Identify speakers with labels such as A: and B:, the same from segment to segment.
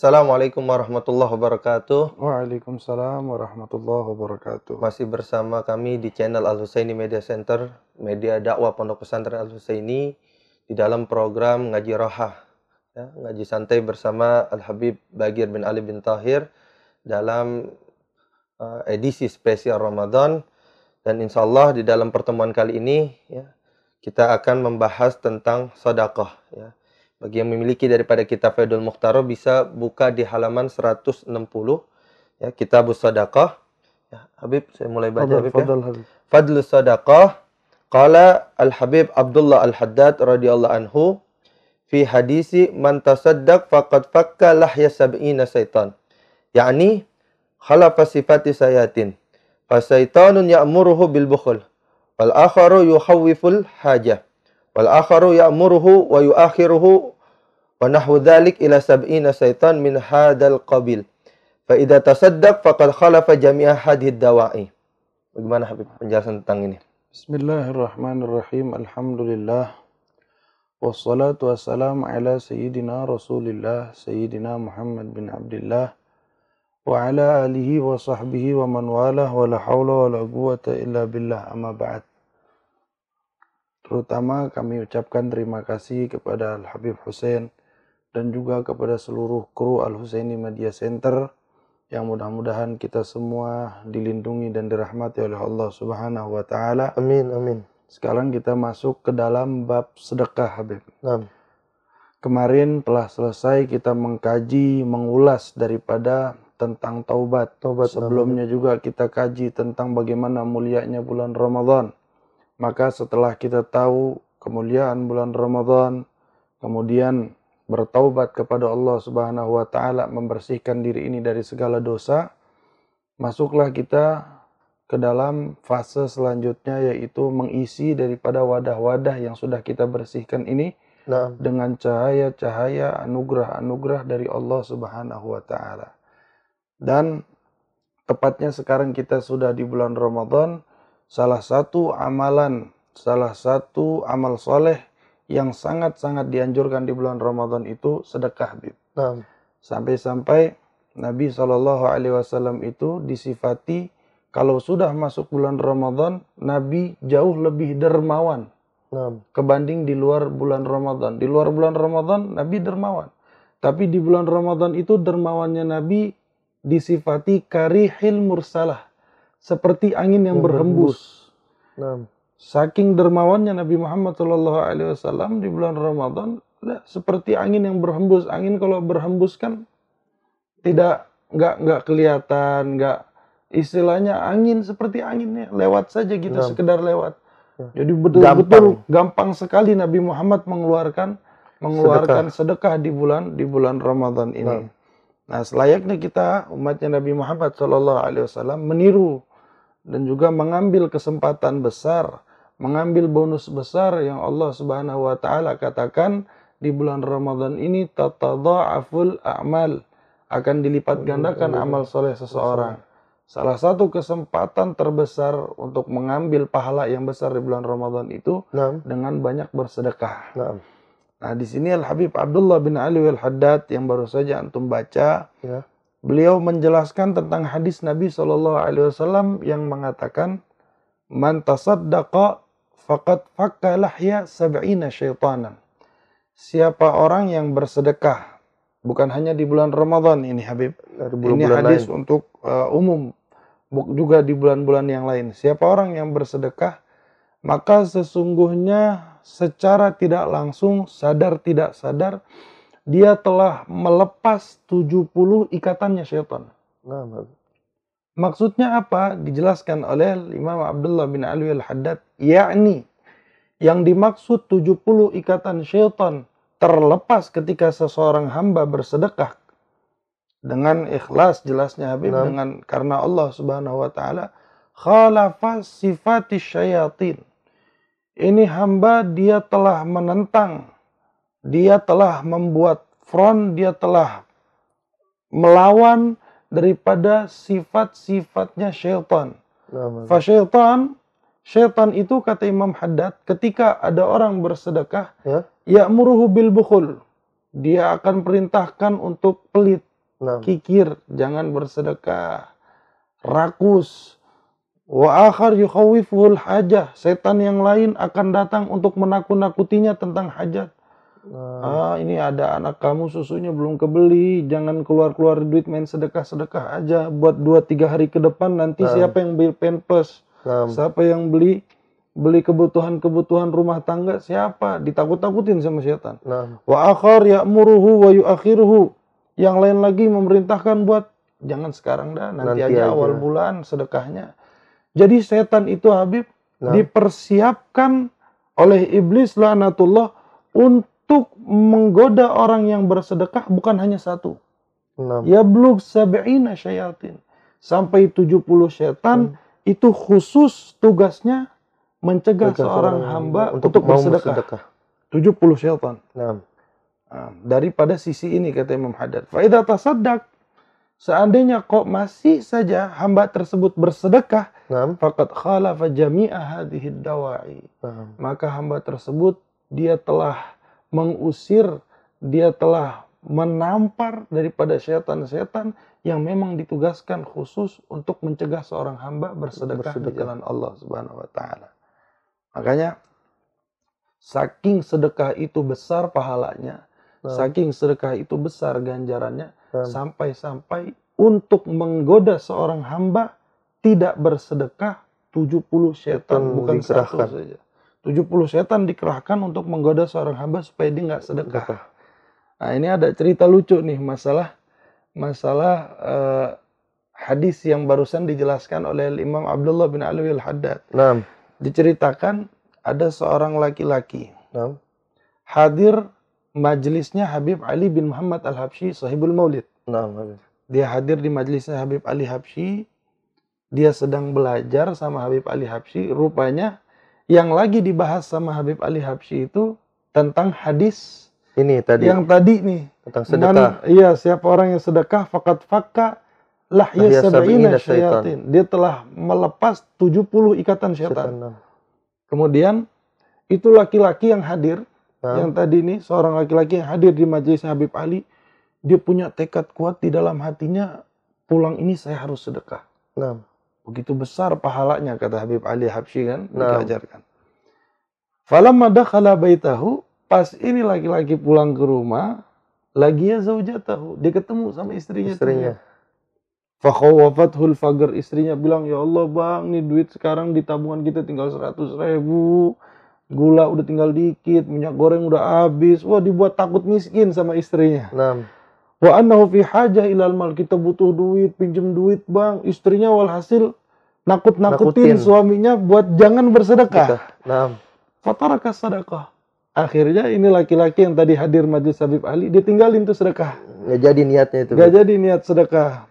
A: Assalamualaikum warahmatullahi wabarakatuh.
B: Waalaikumsalam warahmatullahi wabarakatuh.
A: Masih bersama kami di channel Al Husaini Media Center, media dakwah Pondok Pesantren Al Husaini di dalam program ngaji rohah, ya, ngaji santai bersama Al Habib Bagir bin Ali bin Tahir dalam uh, edisi spesial Ramadan dan insya Allah di dalam pertemuan kali ini ya, kita akan membahas tentang sodakoh. Ya. Bagi yang memiliki daripada kitab Faidul Mukhtaro bisa buka di halaman 160 ya kitab Sadaqah. Ya, Habib saya mulai baca Habib
B: fadal,
A: ya.
B: Habib.
A: Fadlu Sadaqah qala Al Habib Abdullah Al Haddad radhiyallahu anhu fi hadisi man tasaddaq faqad fakka lahya sab'ina syaitan. Yani khalafa sifati sayatin. Fasaitanun ya'muruhu bil bukhul. Wal akharu yukhawwiful hajah. Yuakhiruhu wa nahwu dhalik ila sab'ina syaitan min hadal qabil. Fa idza tasaddaq faqad khalafa jami'a hadhihi dawa'i. Bagaimana Habib penjelasan tentang ini?
B: Bismillahirrahmanirrahim. Alhamdulillah. Wassalatu wassalamu ala sayyidina Rasulillah Sayyidina Muhammad bin Abdullah wa ala alihi wa sahbihi wa man walah wa la hawla wa la quwata illa billah amma ba'd. Terutama kami ucapkan terima kasih kepada Al Habib Hussein dan juga kepada seluruh kru Al Husaini Media Center yang mudah-mudahan kita semua dilindungi dan dirahmati oleh Allah Subhanahu wa taala.
A: Amin amin.
B: Sekarang kita masuk ke dalam bab sedekah Habib.
A: Nah,
B: Kemarin telah selesai kita mengkaji, mengulas daripada tentang taubat.
A: Taubat,
B: Sebelumnya juga kita kaji tentang bagaimana mulianya bulan Ramadan. Maka setelah kita tahu kemuliaan bulan Ramadan, kemudian bertaubat kepada Allah Subhanahu wa taala, membersihkan diri ini dari segala dosa, masuklah kita ke dalam fase selanjutnya yaitu mengisi daripada wadah-wadah yang sudah kita bersihkan ini
A: nah,
B: dengan cahaya-cahaya anugerah-anugerah dari Allah Subhanahu wa taala. Dan tepatnya sekarang kita sudah di bulan Ramadan, salah satu amalan, salah satu amal soleh yang sangat-sangat dianjurkan di bulan Ramadan itu sedekah. Bib.
A: nah,
B: Sampai-sampai Nabi Shallallahu Alaihi Wasallam itu disifati kalau sudah masuk bulan Ramadan, Nabi jauh lebih dermawan
A: nah,
B: kebanding di luar bulan Ramadan. Di luar bulan Ramadan Nabi dermawan. Tapi di bulan Ramadan itu dermawannya Nabi disifati karihil mursalah. Seperti angin yang berhembus.
A: nah,
B: Saking dermawannya Nabi Muhammad Shallallahu Alaihi Wasallam di bulan Ramadan, lah, seperti angin yang berhembus. Angin kalau berhembus kan tidak nggak nggak kelihatan, nggak istilahnya angin seperti anginnya lewat saja gitu,
A: Nah.
B: sekedar lewat.
A: Ya.
B: Jadi betul-betul
A: Gampang.
B: gampang. sekali Nabi Muhammad mengeluarkan mengeluarkan sedekah, di bulan di bulan Ramadan ini.
A: Nah.
B: Nah, selayaknya kita umatnya Nabi Muhammad Shallallahu Alaihi Wasallam meniru dan juga mengambil kesempatan besar, mengambil bonus besar yang Allah Subhanahu Wa Taala katakan di bulan Ramadan ini tatadha'aful a'mal. Akan dilipat gandakan amal soleh seseorang. Salah satu kesempatan terbesar untuk mengambil pahala yang besar di bulan Ramadan itu
A: nah,
B: dengan banyak bersedekah.
A: nah,
B: Nah, di sini Al Habib Abdullah bin Ali Al Haddad yang baru saja antum baca,
A: ya,
B: beliau menjelaskan tentang hadis Nabi Shallallahu Alaihi Wasallam yang mengatakan, "Man tasaddaqa faqad fakka lahya sab'ina syaitanan." Siapa orang yang bersedekah, bukan hanya di bulan Ramadan ini Habib,
A: dari
B: ini
A: bulan-bulan
B: hadis
A: lain.
B: untuk uh, umum, juga di bulan-bulan yang lain. Siapa orang yang bersedekah, maka sesungguhnya secara tidak langsung, sadar tidak sadar, dia telah melepas 70 ikatannya syaitan.
A: Nah,
B: Maksudnya apa? Dijelaskan oleh Imam Abdullah bin Ali al-Haddad. Yakni, yang dimaksud 70 ikatan syaitan terlepas ketika seseorang hamba bersedekah dengan ikhlas jelasnya Habib
A: Nah.
B: dengan karena Allah Subhanahu wa taala khalafa sifati syayatin. Ini hamba dia telah menentang, dia telah membuat front, dia telah melawan daripada sifat-sifatnya syaitan.
A: nah, nah,
B: Fasyaitan, syaitan itu kata Imam Haddad, ketika ada orang bersedekah,
A: Ya.
B: ya'muruhu bil bukhul. Dia akan perintahkan untuk pelit.
A: Naam.
B: kikir, jangan bersedekah, rakus. Wa akhar yukhawifuhul hajah. Setan yang lain akan datang untuk menakut-nakutinya tentang hajat.
A: Naam.
B: Ah, ini ada anak kamu susunya belum kebeli, jangan keluar-keluar duit main sedekah-sedekah aja buat 2 3 hari ke depan nanti
A: Naam.
B: siapa yang beli pampers?
A: Naam.
B: Siapa yang beli beli kebutuhan-kebutuhan rumah tangga? Siapa? Ditakut-takutin sama setan.
A: Naam.
B: Wa akhar ya'muruhu wa yu'akhiruhu. Yang lain lagi memerintahkan buat jangan sekarang dah, nanti,
A: Nanti
B: aja,
A: aja.
B: awal bulan sedekahnya. Jadi setan itu Habib
A: Naam.
B: dipersiapkan oleh iblis laknatullah untuk menggoda orang yang bersedekah bukan hanya satu.
A: Naam.
B: Yablug sab'ina syayatin. Sampai 70 setan itu khusus tugasnya mencegah seorang hamba
A: untuk,
B: untuk, bersedekah.
A: bersedekah.
B: 70 setan.
A: Naam.
B: Nah, daripada sisi ini kata Imam Haddad. Faidah tasaddaq seandainya kok masih saja hamba tersebut bersedekah, faqad khalafa jami'a hadhihi dawa'i. Maka hamba tersebut dia telah mengusir, dia telah menampar daripada setan-setan yang memang ditugaskan khusus untuk mencegah seorang hamba bersedekah, di
A: Bersedekah.
B: jalan Allah Subhanahu wa taala. Makanya saking sedekah itu besar pahalanya,
A: Naam.
B: saking sedekah itu besar ganjarannya,
A: Naam.
B: sampai-sampai untuk menggoda seorang hamba tidak bersedekah 70 setan bukan satu saja. 70 setan dikerahkan untuk menggoda seorang hamba supaya dia nggak sedekah. Nah, ini ada cerita lucu nih masalah masalah eh, hadis yang barusan dijelaskan oleh Imam Abdullah bin Alwi al-Haddad.
A: Naam.
B: Diceritakan ada seorang laki-laki
A: Naam.
B: hadir majelisnya Habib Ali bin Muhammad al-Habsyi sahibul Maulid.
A: Habib.
B: Dia hadir di majelisnya Habib Ali Habsyi. Dia sedang belajar sama Habib Ali Habsyi. Rupanya yang lagi dibahas sama Habib Ali Habsyi itu tentang hadis
A: Ini tadi
B: yang tadi nih.
A: tentang
B: Man-
A: sedekah.
B: iya, siapa orang yang sedekah fakat fakka lahya
A: Lahya
B: sab'ina
A: sab'ina syaitan.
B: syayatin. Dia telah melepas 70 ikatan syaitan.
A: Naam.
B: Kemudian itu laki-laki yang hadir,
A: Naam.
B: yang tadi nih seorang laki-laki yang hadir di majelis Habib Ali, dia punya tekad kuat di dalam hatinya, pulang ini saya harus sedekah.
A: Naam.
B: Begitu besar pahalanya kata Habib Ali Habsyi kan,
A: Nah.
B: diajarkan. Falamma dakhala baitahu, pas ini laki-laki pulang ke rumah, lagi ya zaujatahu, dia ketemu sama istrinya.
A: Istrinya.
B: Fakhawafathul fagar istrinya bilang ya Allah bang nih duit sekarang di tabungan kita tinggal 100 ribu gula udah tinggal dikit minyak goreng udah habis wah dibuat takut miskin sama istrinya
A: Naam.
B: wa annahu fi hajah ilal mal kita butuh duit pinjem duit bang istrinya walhasil nakut-nakutin
A: Nakutin.
B: suaminya buat jangan bersedekah
A: Sedekah. Naam.
B: fataraka sedekah akhirnya ini laki-laki yang tadi hadir majelis Habib Ali dia tinggalin tuh sedekah
A: Nggak jadi niatnya itu.
B: Gak jadi niat sedekah.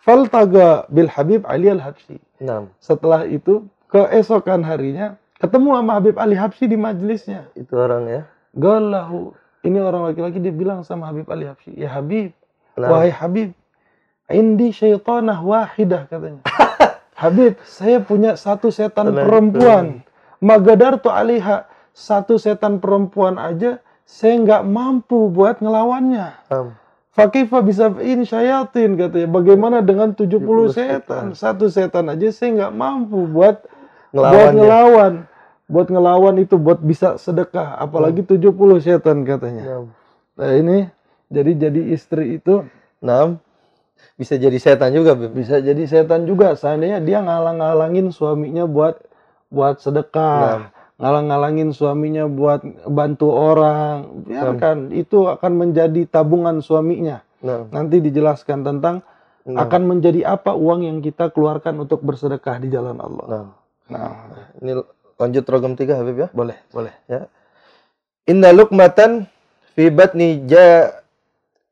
B: Faltaga bil Habib Ali al Habsyi.
A: Naam.
B: Setelah itu keesokan harinya ketemu sama Habib Ali Habsyi di majelisnya.
A: Itu orang ya.
B: Galahu. Ini orang laki-laki dia bilang sama Habib Ali Habsyi, "Ya Habib,
A: Naam.
B: wahai Habib, indi syaitanah wahidah katanya." Habib, saya punya satu setan
A: Tenang,
B: perempuan. Magadar tu aliha. Satu setan perempuan aja saya nggak mampu buat ngelawannya.
A: Naam.
B: Fakifa bisa in syayatin katanya. Bagaimana dengan 70
A: 70
B: setan? Satu setan aja saya nggak mampu buat buat
A: Ngelawannya.
B: ngelawan. Buat ngelawan itu buat bisa sedekah, apalagi 70 setan katanya.
A: Naam.
B: Nah, ini jadi jadi istri itu
A: Naam. Bisa jadi setan juga, Bib.
B: bisa jadi setan juga. Seandainya dia ngalang-ngalangin suaminya buat buat sedekah. Ngalang-ngalangin suaminya buat bantu orang. Biarkan itu akan menjadi tabungan suaminya.
A: Naam.
B: Nanti dijelaskan tentang
A: Naam.
B: akan menjadi apa uang yang kita keluarkan untuk bersedekah di jalan Allah.
A: Naam.
B: Nah,
A: Ini lanjut program 3 Habib ya.
B: boleh, boleh.
A: Inna lukmatan fi batni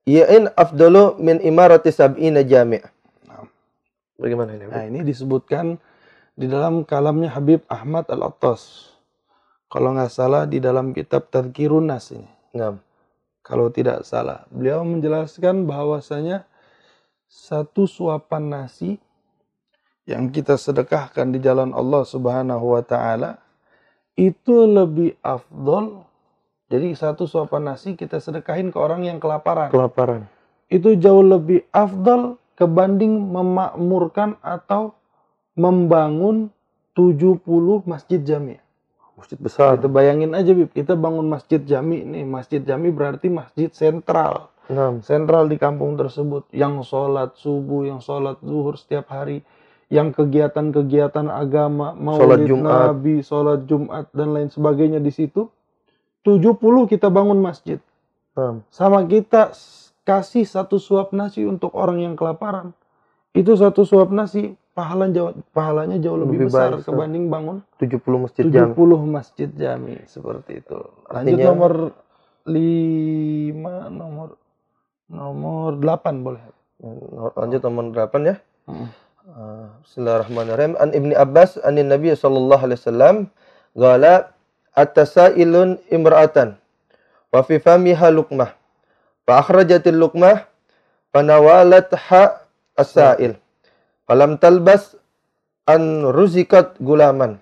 A: ja'iin afdalu min imarati sab'ina jami'. Bagaimana ini?
B: Nah, ini disebutkan di dalam kalamnya Habib Ahmad Al-Attas. Kalau nggak salah di dalam kitab Tadhkirun Nas ini.
A: Naam.
B: Kalau tidak salah, beliau menjelaskan bahwasanya satu suapan nasi yang kita sedekahkan di jalan Allah Subhanahu wa taala itu lebih afdol. Jadi satu suapan nasi kita sedekahin ke orang yang kelaparan.
A: Kelaparan.
B: itu jauh lebih afdal kebanding memakmurkan atau membangun 70 masjid jami.
A: Masjid besar.
B: Kita bayangin aja Bib, kita bangun masjid jami nih, masjid jami berarti masjid sentral.
A: Naam.
B: Sentral di kampung tersebut yang sholat subuh, yang sholat zuhur setiap hari, yang kegiatan-kegiatan agama,
A: Sholat
B: maulid
A: Jumat.
B: Nabi, sholat Jumat dan lain sebagainya di situ. 70 kita bangun masjid.
A: Naam.
B: Sama kita kasih satu suap nasi untuk orang yang kelaparan. Itu satu suap nasi pahala jauh, pahalanya jauh lebih,
A: Lebih
B: besar
A: baik,
B: kebanding bangun
A: 70 masjid
B: 70
A: jam.
B: masjid jami seperti itu. Lanjut
A: Artinya-
B: nomor 5 nomor nomor 8 boleh.
A: Lanjut nomor 8 ya.
B: Mm.
A: Ah, Bismillahirrahmanirrahim. An Ibni Abbas anin Nabi sallallahu alaihi wasallam qala At-tasailun imra'atan. Wa fi famiha luqmah. Fa akhrajatil luqmah fanawalatha as-sa'il. Falam talbas an ruzikat gulaman.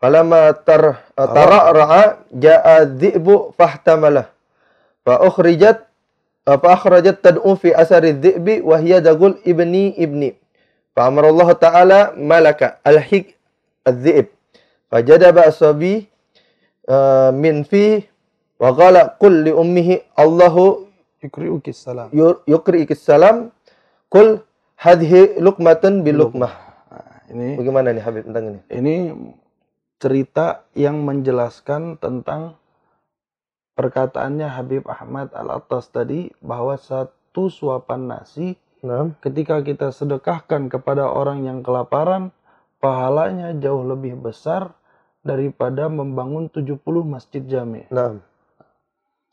A: Falama tar eh, tara'ra'a ja'a dhi'bu fahtamala. Fa ukhrijat eh, fa akhrajat tad'u fi asari dhi'bi wa hiya dagul ibni ibni. Fa amara Allah ta'ala malaka al-hik al-dhi'b. Asabi Eh, min fi wa qala qul li ummihi Allahu
B: yukri'uki salam.
A: yukri'uki salam. Qul hadhihi luqmatan bi luqmah.
B: Ah, ini
A: bagaimana nih Habib tentang ini?
B: ini cerita yang menjelaskan tentang perkataannya Habib Ahmad Al-Attas tadi bahwa satu suapan nasi
A: nah.
B: ketika kita sedekahkan kepada orang yang kelaparan pahalanya jauh lebih besar daripada membangun 70 masjid jami.
A: nah,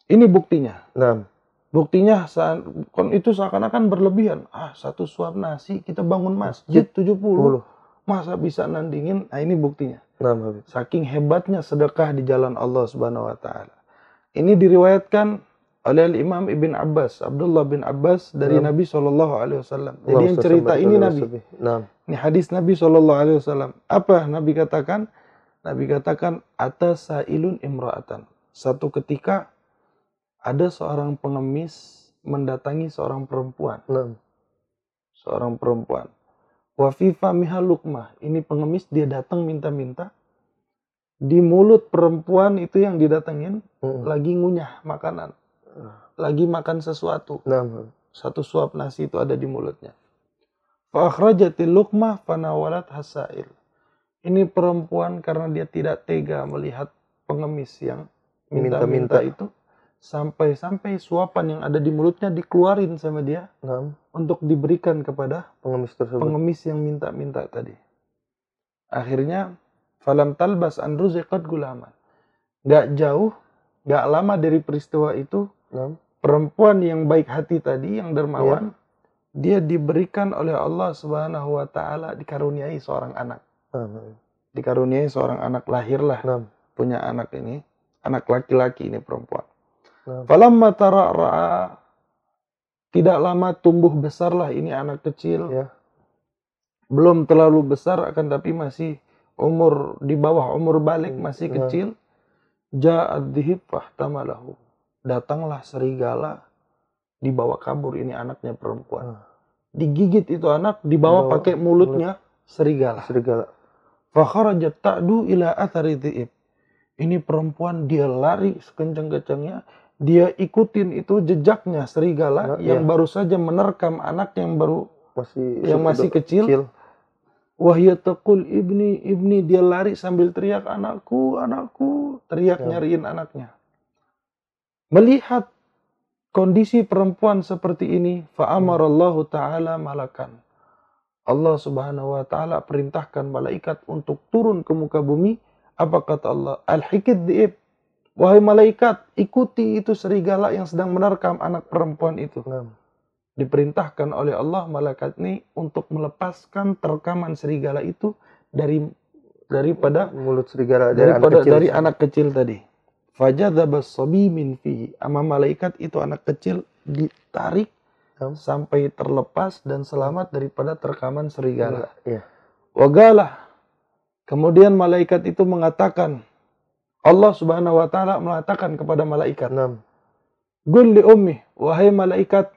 B: Ini buktinya.
A: nah,
B: Buktinya saat itu seakan-akan berlebihan. Ah, satu suap nasi kita bangun masjid 70.
A: 10.
B: Masa bisa nandingin? Nah, ini buktinya.
A: Nah.
B: Saking hebatnya sedekah di jalan Allah Subhanahu wa taala. Ini diriwayatkan oleh Imam Ibn Abbas, Abdullah bin Abbas dari
A: Nah.
B: Nabi Shallallahu alaihi wasallam. Jadi yang cerita ini Nabi.
A: Nah,
B: Ini hadis Nabi Shallallahu Alaihi Wasallam. Apa Nabi katakan? Nabi katakan atas sailun imraatan. Satu ketika ada seorang pengemis mendatangi seorang perempuan,
A: nah,
B: seorang perempuan. Wafifa miha lukmah. Ini pengemis dia datang minta-minta. Di mulut perempuan itu yang didatengin
A: mm,
B: lagi ngunyah makanan, lagi makan sesuatu
A: nah, Habib.
B: satu suap nasi itu ada di mulutnya. Fa'akhrajatil luqmah fanawalat hasail. Ini perempuan karena dia tidak tega melihat pengemis yang minta-minta itu. Sampai-sampai suapan yang ada di mulutnya dikeluarin sama dia
A: nah,
B: untuk diberikan kepada
A: pengemis tersebut.
B: pengemis yang minta-minta tadi. Akhirnya, falam talbas an ruziqat gulaman. Gak jauh, gak lama dari peristiwa itu,
A: Nah,
B: perempuan yang baik hati tadi yang dermawan dia diberikan oleh Allah Subhanahu wa taala dikaruniai seorang anak
A: nah,
B: dikaruniai seorang anak lahirlah
A: nah,
B: punya anak ini anak laki-laki ini perempuan.
A: Nah,
B: falamma tara'ra'a tidak lama tumbuh besarlah ini anak kecil.
A: Ya,
B: belum terlalu besar akan tapi masih umur di bawah umur balik masih
A: Ya.
B: kecil. Ja'ad dhib fahtamalahu. Datanglah serigala dibawa kabur ini anaknya perempuan.
A: Ah.
B: digigit itu anak dibawa
A: Dibawa
B: pakai mulutnya serigala.
A: Serigala.
B: Fakharajat ta'du ila athari dhi'ib ini perempuan dia lari sekencang-kencangnya dia ikutin itu jejaknya serigala
A: Ya,
B: yang
A: ya.
B: baru saja menerkam anak yang baru
A: Masih
B: Yang masih kecil. Wahya taqul ibni ibni dia lari sambil teriak anakku anakku teriak
A: Ya.
B: nyariin anaknya. Melihat kondisi perempuan seperti ini, fa'amarallahu taala malakan. Allah Subhanahu wa taala perintahkan malaikat untuk turun ke muka bumi. Apa kata Allah? Al-hikid diib. Wahai malaikat, ikuti itu serigala yang sedang menerkam anak perempuan itu
A: Nah,
B: diperintahkan oleh Allah malaikat ini untuk melepaskan terkaman serigala itu dari daripada
A: mulut serigala dari anak
B: daripada
A: kecil.
B: dari anak kecil tadi. Fajadzaba sabi min fihi. Ama malaikat itu anak kecil ditarik
A: Hmm.
B: Sampai terlepas dan selamat daripada terkaman serigala.
A: Iya.
B: Wagalah. Kemudian malaikat itu mengatakan Allah Subhanahu wa taala mengatakan kepada malaikat
A: Enam.
B: Qul li ummi, wahai malaikat,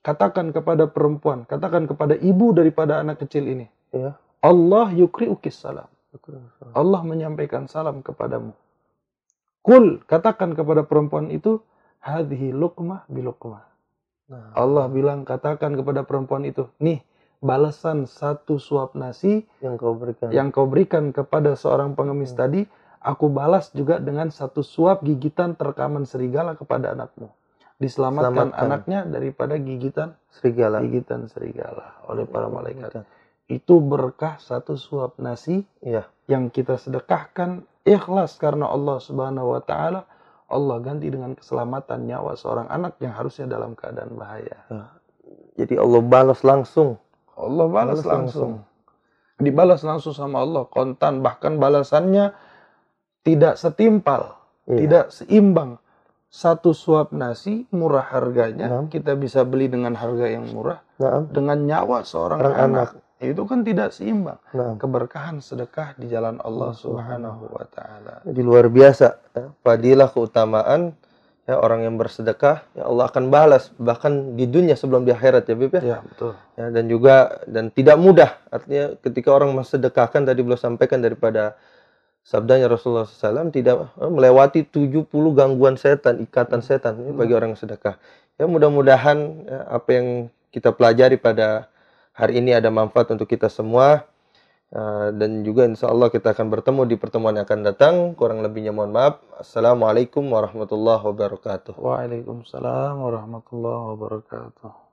B: katakan kepada perempuan, katakan kepada ibu daripada anak kecil ini,
A: Ya.
B: Allah yukri'ukis salam. Allah menyampaikan salam kepadamu. Kul, katakan kepada perempuan itu, hadhi luqmah biluqmah.
A: Nah,
B: Allah bilang, katakan kepada perempuan itu, nih, balasan satu suap nasi
A: yang kau berikan.
B: yang kau berikan kepada seorang pengemis
A: Hmm.
B: tadi, aku balas juga dengan satu suap gigitan terkaman serigala kepada anakmu. Diselamatkan
A: Selamatkan.
B: anaknya daripada gigitan
A: serigala.
B: gigitan serigala oleh para malaikat. Itu berkah satu suap nasi
A: Iya.
B: yang kita sedekahkan ikhlas karena Allah Subhanahu wa taala. Allah ganti dengan keselamatan nyawa seorang anak yang harusnya dalam keadaan bahaya.
A: Jadi Allah balas langsung.
B: Allah balas,
A: Balas
B: langsung. Dibalas langsung sama Allah kontan bahkan balasannya tidak setimpal,
A: Iya.
B: tidak seimbang. Satu suap nasi murah harganya,
A: Nah.
B: kita bisa beli dengan harga yang murah
A: Nah,
B: dengan nyawa seorang
A: Orang
B: anak. Itu kan tidak seimbang.
A: nah.
B: Keberkahan sedekah di jalan
A: Allah
B: Subhanahu wa taala.
A: Jadi luar biasa. Ya. Fadilah keutamaan ya orang yang bersedekah ya Allah akan balas bahkan di dunia sebelum di akhirat ya Bib ya.
B: Ya, betul.
A: Ya, dan juga dan tidak mudah artinya ketika orang mensedekahkan tadi belum sampaikan daripada sabdanya Rasulullah SAW tidak eh, melewati 70 gangguan setan ikatan setan ini bagi orang yang sedekah ya mudah-mudahan ya, apa yang kita pelajari pada hari ini ada manfaat untuk kita semua Eh, dan juga insya Allah kita akan bertemu di pertemuan yang akan datang. Kurang lebihnya mohon maaf. Assalamualaikum warahmatullahi wabarakatuh.
B: Waalaikumsalam warahmatullahi wabarakatuh.